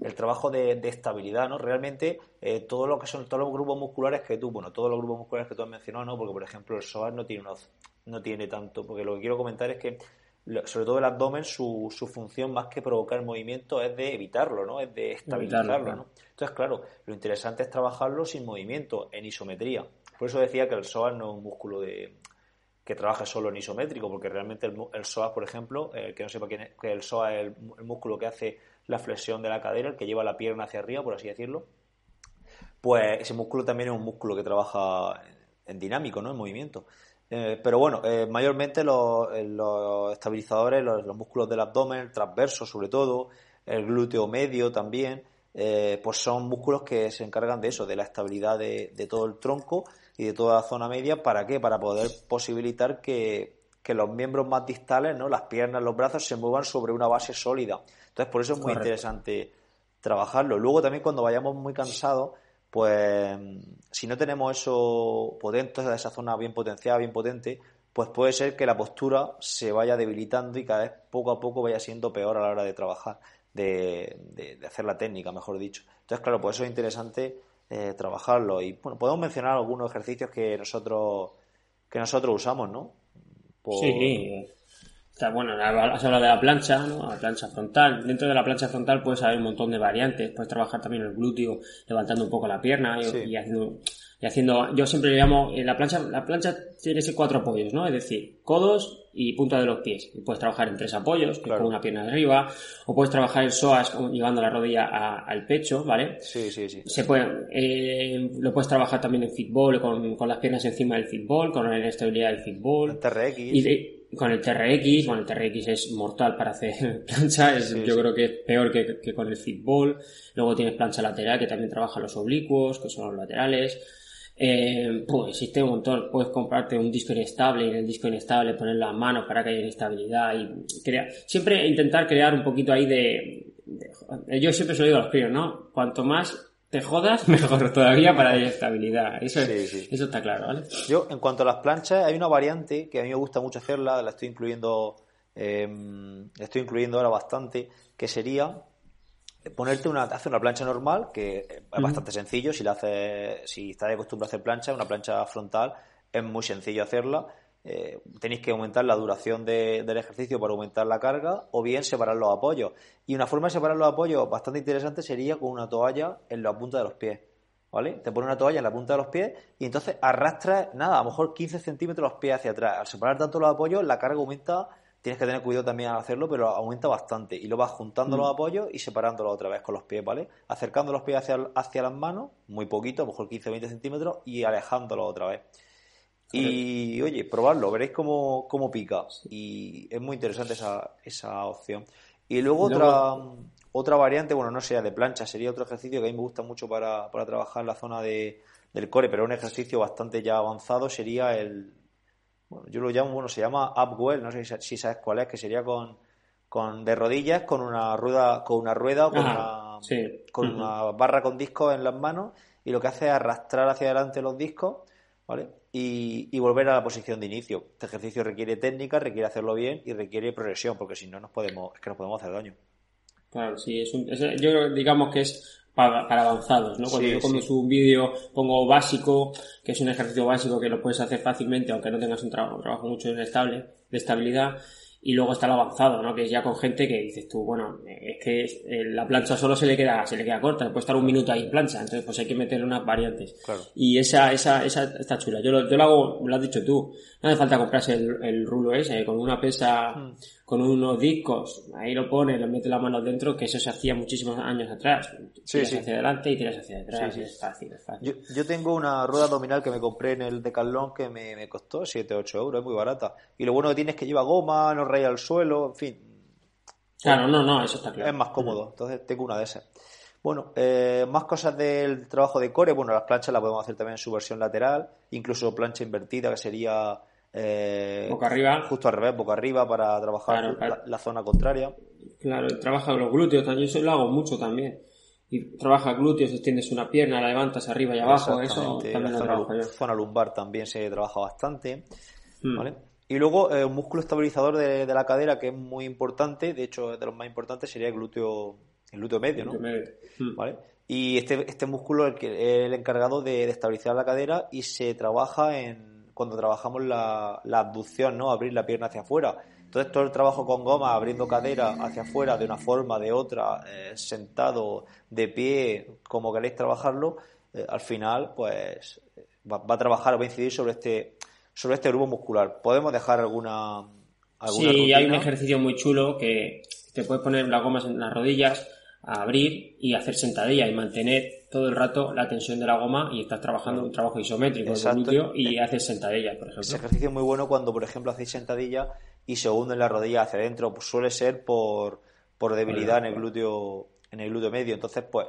el trabajo de, estabilidad, ¿no? Realmente eh, todo lo que son todos los grupos musculares que tú, bueno, todos los grupos musculares que tú has mencionado, ¿no? Porque por ejemplo el psoas no tiene unos, no tiene tanto, porque lo que quiero comentar es que sobre todo el abdomen, su, su función más que provocar movimiento es de evitarlo, ¿no? Es de estabilizarlo, ¿no? Entonces, claro, lo interesante es trabajarlo sin movimiento, en isometría. Por eso decía que el psoas no es un músculo de que trabaja solo en isométrico, porque realmente el, el psoas, por ejemplo, el que no sepa quién es, que el psoas es el, músculo que hace la flexión de la cadera, el que lleva la pierna hacia arriba, por así decirlo, pues ese músculo también es un músculo que trabaja en dinámico, ¿no? En movimiento. Eh, pero bueno, eh, mayormente los, eh, estabilizadores, los, músculos del abdomen, el transverso sobre todo, el glúteo medio también, pues son músculos que se encargan de eso, de la estabilidad de, todo el tronco y de toda la zona media. ¿Para qué? Para poder posibilitar que, los miembros más distales, ¿no? las piernas, los brazos, se muevan sobre una base sólida. Entonces, por eso es muy interesante trabajarlo. Luego también cuando vayamos muy cansados, pues si no tenemos eso potente, esa zona bien potenciada, bien potente, pues puede ser que la postura se vaya debilitando y cada vez poco a poco vaya siendo peor a la hora de trabajar, de, hacer la técnica, mejor dicho. Entonces, claro, por eso es interesante eh, trabajarlo. Y bueno, podemos mencionar algunos ejercicios que nosotros que nosotros usamos, ¿no? Sí, bueno, has hablado de la plancha, ¿no? La plancha frontal. Dentro de la plancha frontal puedes haber un montón de variantes. Puedes trabajar también el glúteo, levantando un poco la pierna y, haciendo, y haciendo, yo siempre le llamo, en la plancha, la plancha tiene ese cuatro apoyos, ¿no? Es decir, codos y punta de los pies. Y puedes trabajar en tres apoyos, con una pierna de arriba, o puedes trabajar el psoas llevando la rodilla al pecho, ¿vale? Sí, sí, sí. Se puede, eh, lo puedes trabajar también en fútbol, con, con las piernas encima del fútbol, con la estabilidad del fútbol. TRX. Y con el TRX, bueno, el TRX es mortal para hacer [laughs] plancha, es, yo creo que es peor que, con el fútbol. Luego tienes plancha lateral que también trabaja los oblicuos, que son los laterales. Eh, pues existe un montón. Puedes comprarte un disco inestable y en el disco inestable poner las manos para que haya inestabilidad y crear. Siempre intentar crear un poquito ahí de, de yo siempre se lo digo a los críos, ¿no? Cuanto más te jodas, mejor todavía para la estabilidad. Eso, eso está claro, ¿vale? Yo, en cuanto a las planchas, hay una variante que a mí me gusta mucho hacerla, la estoy incluyendo, em, estoy incluyendo ahora bastante, que sería ponerte una, hacer una plancha normal, que es bastante sencillo, si la haces, si estás acostumbrado a hacer plancha, una plancha frontal, es muy sencillo hacerla eh, tenéis que aumentar la duración del ejercicio para aumentar la carga o bien separar los apoyos. Y una forma de separar los apoyos bastante interesante sería con una toalla en la punta de los pies. ¿Vale? Te pones una toalla en la punta de los pies y entonces arrastras, nada, a lo mejor 15 centímetros los pies hacia atrás. Al separar tanto los apoyos, la carga aumenta, tienes que tener cuidado también al hacerlo, pero aumenta bastante. Y lo vas juntando los mm. apoyos y separándolos otra vez con los pies, ¿vale? Acercando los pies hacia, hacia las manos, muy poquito, a lo mejor 15-20 centímetros, y alejándolos otra vez. Y oye, probadlo, veréis cómo, cómo pica. Y es muy interesante esa, esa opción. Y luego, otra otra variante, bueno, no sería de plancha, sería otro ejercicio que a mí me gusta mucho para, para trabajar en la zona de, del core, pero un ejercicio bastante ya avanzado sería el, bueno, yo lo llamo, bueno, se llama upwell, no sé si sabes cuál es, que sería con, con de rodillas, con una rueda, con una rueda o con, una, con una barra con discos en las manos y lo que hace es arrastrar hacia adelante los discos, ¿vale? Y, y, volver a la posición de inicio. Este ejercicio requiere técnica, requiere hacerlo bien y requiere progresión, porque si no nos podemos, es que nos podemos hacer daño. Claro, sí, es un, yo digamos que es para, avanzados, ¿no? Cuando yo cuando subo un vídeo pongo básico, que es un ejercicio básico que lo puedes hacer fácilmente aunque no tengas un trabajo, un trabajo mucho inestable, de estabilidad, y luego está el avanzado, ¿no? Que es ya con gente que dices tú, bueno, es que eh, la plancha solo se le queda, se le queda corta, puede estar un minuto ahí en plancha, entonces pues hay que meter unas variantes. Y esa, esa, esa está chula. Yo lo, yo lo hago, lo has dicho tú, no hace falta comprarse el, el rulo ese, con una pesa, mm. Con unos discos, ahí lo pone, le mete la mano dentro, que eso se hacía muchísimos años atrás. Sí, tiras hacia adelante y tiras hacia atrás, es fácil, es fácil. Yo, yo, tengo una rueda abdominal que me compré en el Decathlon que me, me costó 7, 8 euros, es muy barata. Y lo bueno que tiene es que lleva goma, no raya al suelo, en fin. Claro, no, no, eso está claro. Es más cómodo, entonces tengo una de esas. Bueno, eh, más cosas del trabajo de core. Bueno, las planchas las podemos hacer también en su versión lateral, incluso plancha invertida, que sería eh, boca arriba. Justo al revés, boca arriba para trabajar La, zona contraria. Claro, trabaja los glúteos, yo eso lo hago mucho también. Y trabaja glúteos, extiendes una pierna, la levantas arriba y abajo, eso también la lo zona, zona lumbar también se trabaja bastante. Hmm. Y luego eh, un músculo estabilizador de, la cadera que es muy importante, de hecho de los más importantes sería el glúteo, el glúteo medio, ¿no? Hmm. ¿Vale? Y este, este músculo es el, el encargado de estabilizar la cadera y se trabaja en cuando trabajamos la, abducción, ¿no? Abrir la pierna hacia afuera. Entonces todo el trabajo con goma, abriendo cadera hacia afuera de una forma, de otra, eh, sentado, de pie, como queréis trabajarlo, eh, al final, pues va, a trabajar, va a incidir sobre este, sobre este grupo muscular. ¿Podemos dejar alguna, alguna Sí, hay un ejercicio muy chulo que te puedes poner las gomas en las rodillas, a abrir y hacer sentadilla y mantener todo el rato la tensión de la goma y estás trabajando un trabajo isométrico glúteo y haces sentadillas, por ejemplo. Ese ejercicio es muy bueno cuando, por ejemplo, hacéis sentadilla y se hunden la rodilla hacia adentro, pues suele ser por, por debilidad en el glúteo en el glúteo medio. Entonces, pues,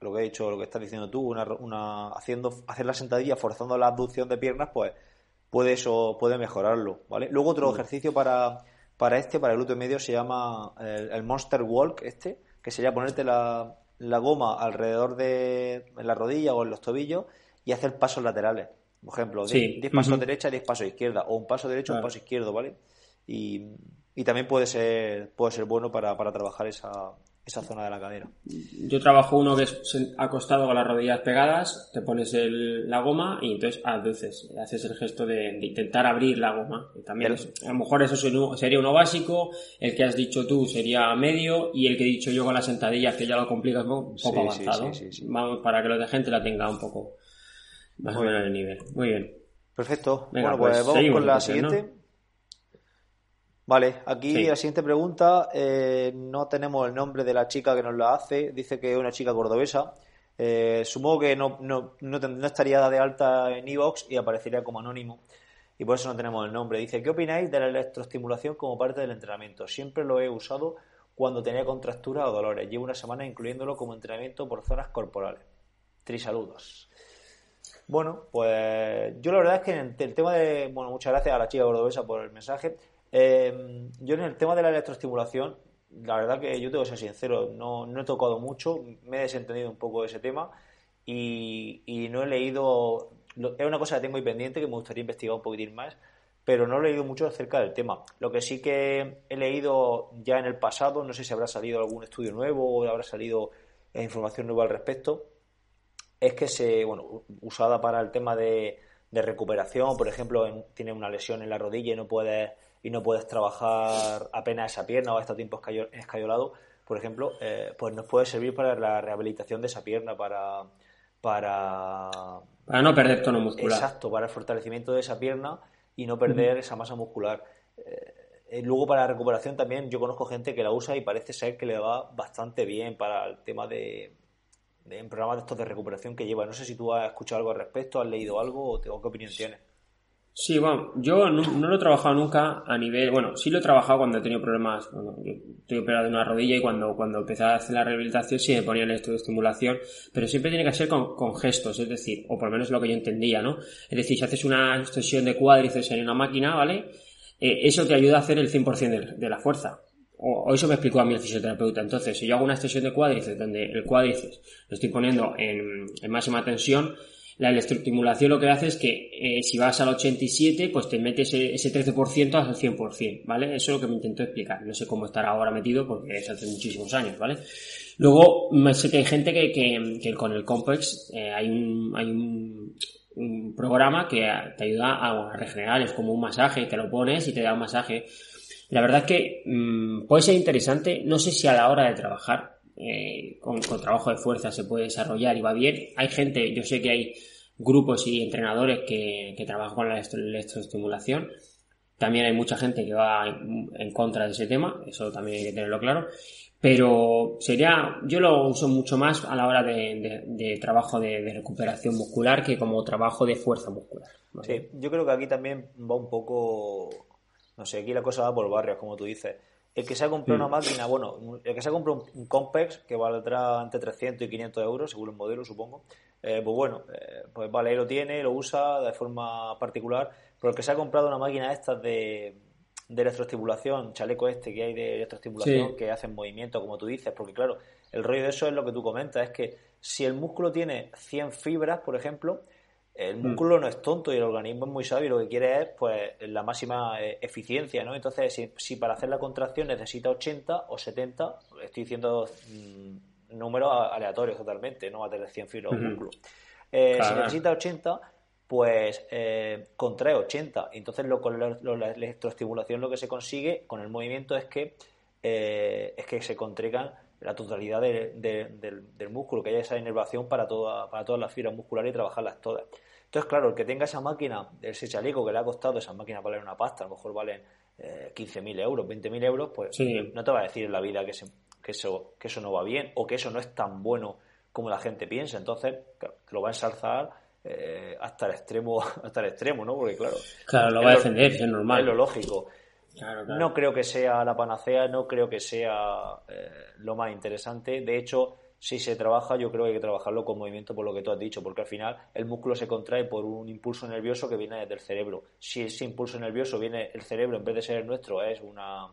lo que he dicho, lo que estás diciendo tú, una, una, haciendo, hacer la sentadilla forzando la abducción de piernas, pues puede eso, puede mejorarlo, ¿vale? Luego otro mm. ejercicio para, para este, para el glúteo medio, se llama el Monster Walk, este, que sería ponerte la, la goma alrededor de la rodilla o en los tobillos y hacer pasos laterales. Por ejemplo, 10 pasos derecha y 10 pasos izquierda, o un paso derecho un paso izquierdo, ¿vale? Y, y, también puede ser, puede ser bueno para, para trabajar esa, esa zona de la cadera. Yo trabajo uno que es acostado con las rodillas pegadas, te pones la goma y entonces aduces, haces el gesto de, intentar abrir la goma. también a lo mejor eso sería uno básico, el que has dicho tú sería medio y el que he dicho yo con las sentadillas, que ya lo complicas un poco avanzado. Vamos, para que de gente la tenga un poco más o menos el nivel. Muy bien. Perfecto. bueno, pues, pues vamos con la siguiente. Vale, aquí la siguiente pregunta, eh, no tenemos el nombre de la chica que nos la hace, dice que es una chica cordobesa. Eh, supongo que no, no, no, estaría de alta en Evox y aparecería como anónimo y por eso no tenemos el nombre. Dice, ¿qué opináis de la electroestimulación como parte del entrenamiento? Siempre lo he usado cuando tenía contracturas o dolores. Llevo una semana incluyéndolo como entrenamiento por zonas corporales. Trisaludos. Bueno, pues yo la verdad es que en el tema de... Bueno, muchas gracias a la chica cordobesa por el mensaje. Em, yo en el tema de la electroestimulación, la verdad que yo tengo que ser sincero, no, no he tocado mucho, me he desentendido un poco de ese tema y, no he leído, es una cosa que tengo ahí pendiente que me gustaría investigar un poquitín más, pero no he leído mucho acerca del tema. Lo que sí que he leído ya en el pasado, no sé si habrá salido algún estudio nuevo o habrá salido información nueva al respecto, es que se, bueno, usada para el tema de, recuperación, por ejemplo, tiene una lesión en la rodilla y no puedes y no puedes trabajar apenas esa pierna o a este tiempo escayolado, por ejemplo, eh, pues nos puede servir para la rehabilitación de esa pierna, para, para... Para no perder tono muscular. Exacto, para el fortalecimiento de esa pierna y no perder esa masa muscular. Eh, eh, luego para la recuperación también yo conozco gente que la usa y parece ser que le va bastante bien para el tema de, en programas de estos de recuperación que lleva. No sé si tú has escuchado algo al respecto, has leído algo o, o qué opinión tienes. Sí, bueno, yo no, lo he trabajado nunca a nivel, bueno, sí lo he trabajado cuando he tenido problemas, bueno, yo estoy operado de una rodilla y cuando, cuando empecé a hacer la rehabilitación sí me ponían esto de estimulación, pero siempre tiene que ser con, gestos, es decir, o por lo menos lo que yo entendía, ¿no? Es decir, si haces una extensión de cuádriceps en una máquina, ¿vale? Eh, eso te ayuda a hacer el 100% de, la fuerza. O, eso me explicó a mí el fisioterapeuta. Entonces, si yo hago una extensión de cuádriceps donde el cuádriceps lo estoy poniendo en, en máxima tensión, la electroestimulación lo que hace es que eh, si vas al 87, pues te metes ese, 13% al 100%, ¿vale? Eso es lo que me intentó explicar. No sé cómo estará ahora metido porque es hace muchísimos años, ¿vale? Luego, sé que hay gente que, que, con el Complex eh, hay, un, hay un, programa que te ayuda a, regenerar, es como un masaje, te lo pones y te da un masaje. La verdad es que mm, puede ser interesante, no sé si a la hora de trabajar, eh, con, trabajo de fuerza se puede desarrollar y va bien. Hay gente, yo sé que hay grupos y entrenadores que, trabajan con la electroestimulación. También hay mucha gente que va en, contra de ese tema, eso también hay que tenerlo claro. Pero sería, yo lo uso mucho más a la hora de, trabajo de, recuperación muscular que como trabajo de fuerza muscular. Sí, yo creo que aquí también va un poco, no sé, aquí la cosa va por barrios, como tú dices. El que se ha comprado una mm. máquina, bueno, el que se ha comprado un, Compex que valdrá entre 300 y 500 euros, según el modelo, supongo, eh, pues bueno, eh, pues vale, lo tiene, lo usa de forma particular, pero el que se ha comprado una máquina esta de, de electroestimulación, chaleco este que hay de electroestimulación, que hacen movimiento, como tú dices, porque claro, el rollo de eso es lo que tú comentas, es que si el músculo tiene 100 fibras, por ejemplo, el mm. músculo no es tonto y el organismo es muy sabio y lo que quiere es pues la máxima eh, eficiencia, ¿no? Entonces, si, si para hacer la contracción necesita 80 o 70, estoy diciendo mm, números aleatorios totalmente, no va a tener 100 fibras un músculo. Eh, si necesita 80, pues eh, contrae 80. Entonces, lo, con la, electroestimulación lo que se consigue con el movimiento es que, eh, es que se contraigan la totalidad del, músculo, que haya esa inervación para, toda, para todas las fibras musculares y trabajarlas todas. Entonces, claro, el que tenga esa máquina, ese chaleco que le ha costado, esa máquina vale una pasta, a lo mejor valen eh, 15.000 euros, 20.000 euros, pues no te va a decir en la vida que se, que eso, que eso no va bien o que eso no es tan bueno como la gente piensa. Entonces, lo va a ensalzar eh, hasta el extremo, [laughs] hasta el extremo, ¿no? Porque claro. Claro, lo va a defender, es normal. Es lo lógico. No creo que sea la panacea, no creo que sea eh, lo más interesante. De hecho, si se trabaja, yo creo que hay que trabajarlo con movimiento por lo que tú has dicho, porque al final el músculo se contrae por un impulso nervioso que viene del cerebro. Si ese impulso nervioso viene el cerebro, en vez de ser el nuestro, es una,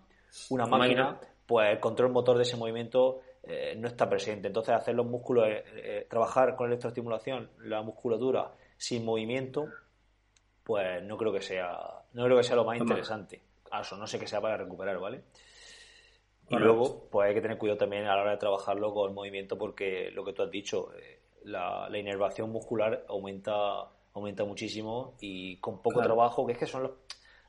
una máquina, pues el control motor de ese movimiento eh, no está presente. Entonces, hacer los músculos, eh, eh, trabajar con electroestimulación, la musculatura sin movimiento, pues no creo que sea, no creo que sea lo más interesante. eso no sé que sea para recuperar, ¿vale? Y luego, pues hay que tener cuidado también a la hora de trabajarlo con el movimiento, porque lo que tú has dicho, la, la inervación muscular aumenta aumenta muchísimo y con poco trabajo, que es que son los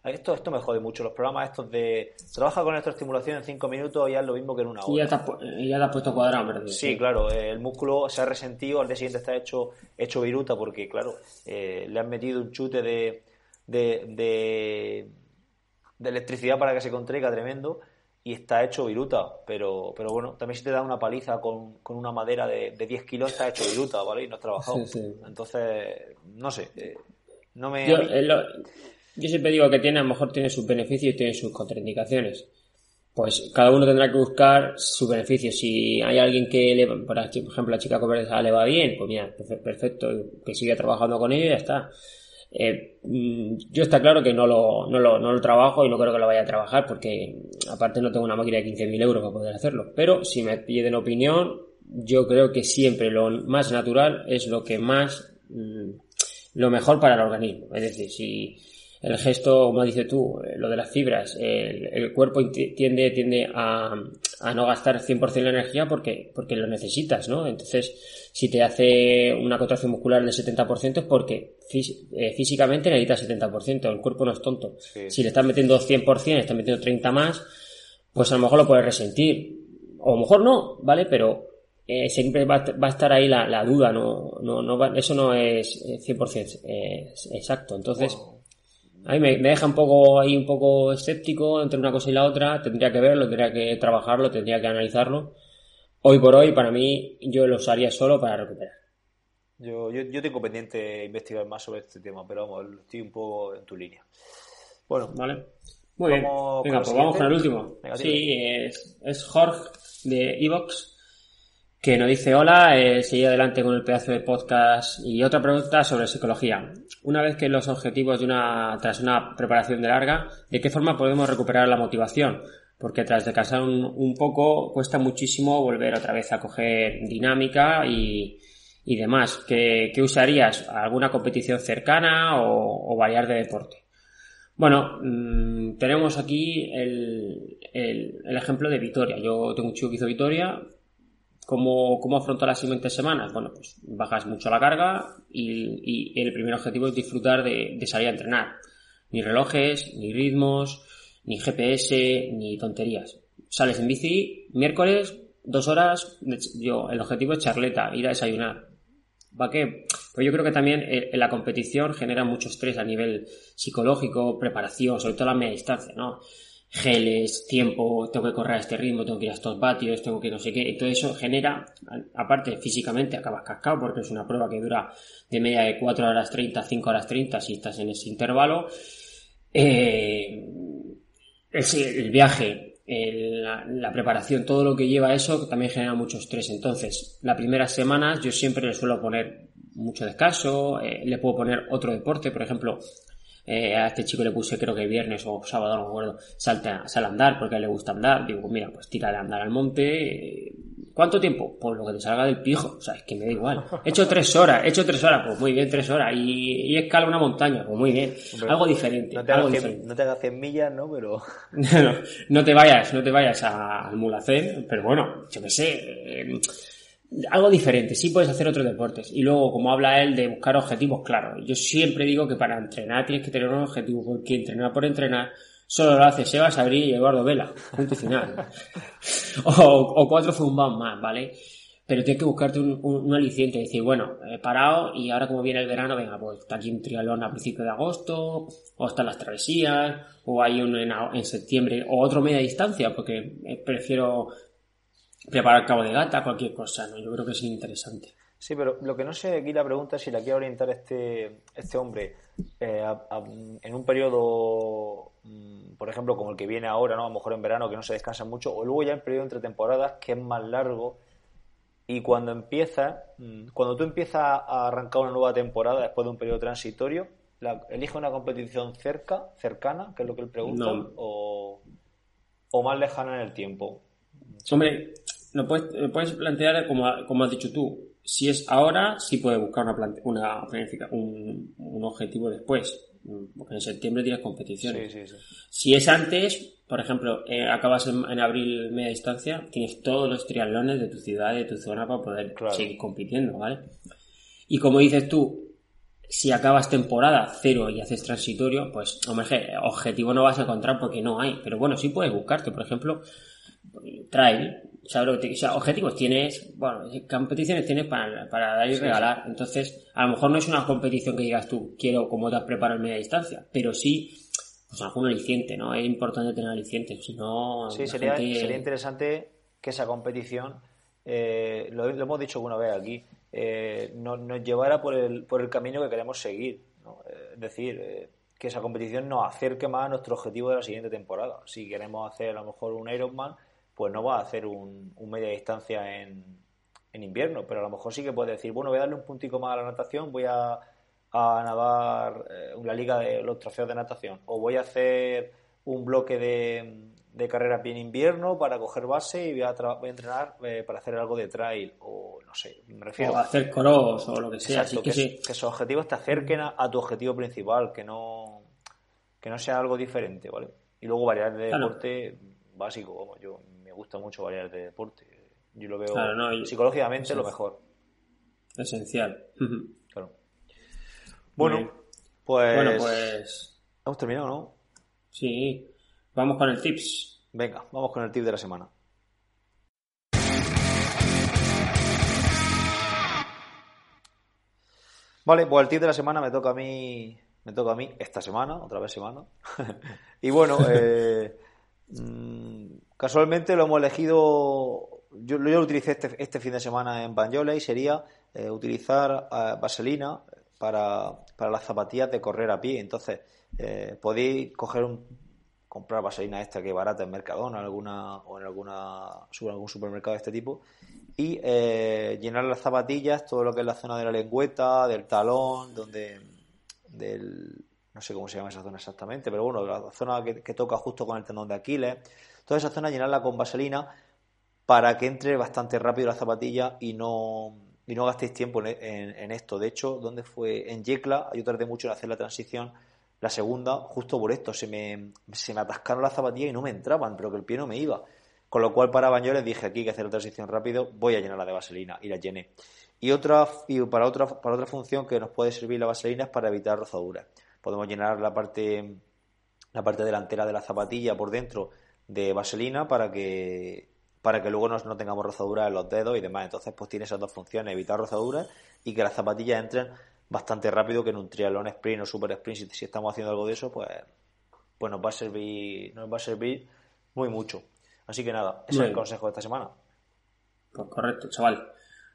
esto, esto me jode mucho. Los programas estos de trabaja con estimulación en 5 minutos y es lo mismo que en una hora. Y ya te has, ya puesto cuadrado, ¿verdad? Sí, claro. Eh, el músculo se ha resentido, al día siguiente está hecho, hecho viruta porque, claro, eh, le han metido un chute de, de, de, electricidad para que se contraiga tremendo y está hecho viruta. Pero, pero bueno, también si te da una paliza con, con una madera de, de, 10 kilos, está hecho viruta, ¿vale? Y no has trabajado. Entonces, no sé. Eh, no me. Yo siempre digo que tiene, a lo mejor tiene sus beneficios y tiene sus contraindicaciones. Pues cada uno tendrá que buscar su beneficio. Si hay alguien que, le, por ejemplo, la chica conversada le va bien, pues mira, perfecto, que siga trabajando con ella y ya está. Eh, mm, yo está claro que no lo, no, lo, no lo trabajo y no creo que lo vaya a trabajar porque aparte no tengo una máquina de 15.000 euros para poder hacerlo. Pero si me piden opinión, yo creo que siempre lo más natural es lo que más, mm, lo mejor para el organismo. Es decir, si, el gesto, como dices tú, eh, lo de las fibras, el, cuerpo tiende, tiende a, a, no gastar 100% la energía porque, porque lo necesitas, ¿no? Entonces, si te hace una contracción muscular del 70% es porque eh, físicamente necesitas 70%, el cuerpo no es tonto. Si le estás metiendo 100%, le estás metiendo 30 más, pues a lo mejor lo puedes resentir. O a lo mejor no, ¿vale? Pero eh, siempre va, a estar ahí la, la duda, no, no, no eso no es 100% exacto. Entonces, a mí me, deja un poco ahí un poco escéptico entre una cosa y la otra. Tendría que verlo, tendría que trabajarlo, tendría que analizarlo. Hoy por hoy, para mí, yo lo usaría solo para recuperar. Yo, yo, yo tengo pendiente investigar más sobre este tema, pero vamos, estoy un poco en tu línea. Bueno, vale. Muy bien. Venga, pues vamos con el último. sí, es, es Jorge de Evox que nos dice hola, eh, sigue adelante con el pedazo de podcast y otra pregunta sobre psicología. Una vez que los objetivos de una, tras una preparación de larga, ¿de qué forma podemos recuperar la motivación? Porque tras de casar un, poco cuesta muchísimo volver otra vez a coger dinámica y, y demás. ¿Qué, ¿Qué, usarías? ¿Alguna competición cercana o, o variar de deporte? Bueno, mm, tenemos aquí el, el, el, ejemplo de Vitoria. Yo tengo un chico que hizo Vitoria, ¿Cómo, cómo afronto las siguientes semanas? Bueno, pues bajas mucho la carga y, el primer objetivo es disfrutar de, salir a entrenar. Ni relojes, ni ritmos, ni GPS, ni tonterías. Sales en bici, miércoles, dos horas, yo, el objetivo es charleta, ir a desayunar. ¿Para qué? Pues yo creo que también eh, la competición genera mucho estrés a nivel psicológico, preparación, sobre todo a la media distancia, ¿no? Geles, tiempo, tengo que correr a este ritmo, tengo que ir a estos vatios, tengo que no sé qué, y todo eso genera, aparte físicamente acabas cascado porque es una prueba que dura de media de 4 horas 30, 5 horas 30 si estás en ese intervalo. Eh, el, viaje, la, preparación, todo lo que lleva eso también genera mucho estrés. Entonces, las primeras semanas yo siempre le suelo poner mucho descanso, eh, le puedo poner otro deporte, por ejemplo, eh, a este chico le puse creo que viernes o sábado, no me acuerdo, salta, sale a andar porque a él le gusta andar. Digo, mira, pues tira de andar al monte. ¿Cuánto tiempo? Pues lo que te salga del pijo. O sea, es que me da igual. He hecho tres horas, he hecho tres horas, pues muy bien, tres horas. Y, y escala una montaña, pues muy bien. algo diferente. No te, algo hagas 100, no te hagas 100 millas, ¿no? Pero... [laughs] no, no te vayas, no te vayas al Mulacén, pero bueno, yo qué sé. Eh, algo diferente, sí puedes hacer otros deportes. Y luego, como habla él de buscar objetivos, claro, yo siempre digo que para entrenar tienes que tener un objetivo, porque entrenar por entrenar solo lo hace Sebas Abril y Eduardo Vela, punto final. [laughs] o, cuatro zumban más, ¿vale? Pero tienes que buscarte un, un, aliciente, decir, bueno, he parado y ahora como viene el verano, venga, pues está aquí un triatlón a principios de agosto, o están las travesías, o hay uno en, en septiembre, o otro media distancia, porque prefiero preparar cabo de gata, cualquier cosa, ¿no? Yo creo que es interesante. Sí, pero lo que no sé aquí la pregunta es si la quiere orientar este, este hombre eh, en un periodo, mm, por ejemplo, como el que viene ahora, ¿no? A lo mejor en verano que no se descansa mucho, o luego ya en periodo entre temporadas que es más largo y cuando empieza, mm, cuando tú empiezas a arrancar una nueva temporada después de un periodo transitorio, ¿elige una competición cerca, cercana, que es lo que él pregunta, o, o más lejana en el tiempo? Hombre, lo puedes, plantear como, como, has dicho tú. Si es ahora, sí puedes buscar una, una un, un, objetivo después. Porque en septiembre tienes competiciones. Si es antes, por ejemplo, eh, acabas en, abril media distancia, tienes todos los triatlones de tu ciudad, de tu zona para poder seguir compitiendo, ¿vale? Y como dices tú, si acabas temporada cero y haces transitorio, pues, hombre, objetivo no vas a encontrar porque no hay. Pero bueno, sí puedes buscarte, por ejemplo, trail, o sea, objetivos tienes, bueno, competiciones tienes para, para dar y regalar. Entonces, a lo mejor no es una competición que digas tú, quiero como te has preparado en media distancia, pero sí, pues algún aliciente, ¿no? Es importante tener aliciente, si no... Sí, sería, sería interesante que esa competición, eh, lo, hemos dicho alguna vez aquí, eh, nos, llevara por el, por el camino que queremos seguir. Eh, es decir, que esa competición nos acerque más a nuestro objetivo de la siguiente temporada. Si queremos hacer a lo mejor un Ironman, pues no va a hacer un, media distancia en, en, invierno, pero a lo mejor sí que puede decir, bueno, voy a darle un puntico más a la natación, voy a, a nadar eh, la liga de los trofeos de natación, o voy a hacer un bloque de, de carrera en invierno para coger base y voy a, voy a entrenar eh, para hacer algo de trail, o no sé, me refiero. O hacer cross o lo que sea. que, que, esos objetivos te acerquen a, tu objetivo principal, que no, que no sea algo diferente, ¿vale? Y luego variar de deporte básico, como yo gusta mucho variar de deporte. Yo lo veo psicológicamente lo mejor. Esencial. [laughs] Claro. Bueno, pues... Bueno, pues... Hemos terminado, ¿no? Sí. Vamos con el tips. Venga, vamos con el tip de la semana. Vale, pues el tip de la semana me toca a mí, me toca a mí esta semana, otra vez semana. [laughs] y bueno, [laughs] eh, Casualmente lo hemos elegido, yo, lo utilicé este, este, fin de semana en Banyola y sería eh, utilizar eh, vaselina para, para, las zapatillas de correr a pie. Entonces, podéis coger un, comprar vaselina esta que es barata en Mercadona alguna, o en alguna, algún supermercado de este tipo y llenar las zapatillas, todo lo que es la zona de la lengüeta, del talón, donde del no sé cómo se llama esa zona exactamente, pero bueno, la zona que, toca justo con el tendón de Aquiles, toda esa zona llenarla con vaselina para que entre bastante rápido la zapatilla y no, y no gastéis tiempo en, esto. De hecho, donde fue? En Yecla, yo tardé mucho en hacer la transición, la segunda, justo por esto, se me, se me atascaron las zapatillas y no me entraban, pero que el pie no me iba. Con lo cual, para baño les dije aquí que hacer la transición rápido, voy a llenarla de vaselina y la llené. Y otra y para otra para otra función que nos puede servir la vaselina es para evitar rozaduras podemos llenar la parte, la parte delantera de la zapatilla por dentro de vaselina para que para que luego no, tengamos rozaduras en los dedos y demás. Entonces, pues tiene esas dos funciones, evitar rozaduras y que las zapatillas entren bastante rápido que en un triatlón sprint o super sprint, si, estamos haciendo algo de eso, pues, pues nos va a servir, nos va a servir muy mucho. Así que nada, ese es el consejo de esta semana. Pues correcto, chaval.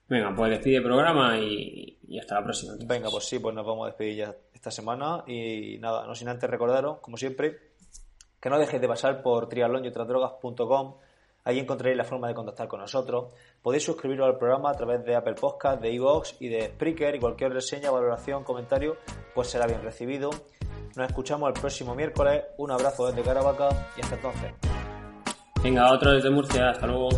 Venga, pues despide el programa y, hasta la próxima. Venga, pues sí, pues nos vamos a despedir ya esta semana y nada, no sin antes recordaros, como siempre, que no dejéis de pasar por triatlonyotradrogas.com Ahí encontraréis la forma de contactar con nosotros. Podéis suscribiros al programa a través de Apple Podcast, de iVoox y de Spreaker y cualquier reseña, valoración, comentario, pues será bien recibido. Nos escuchamos el próximo miércoles. Un abrazo desde Caravaca y hasta entonces. Venga, otro desde Murcia. Hasta luego.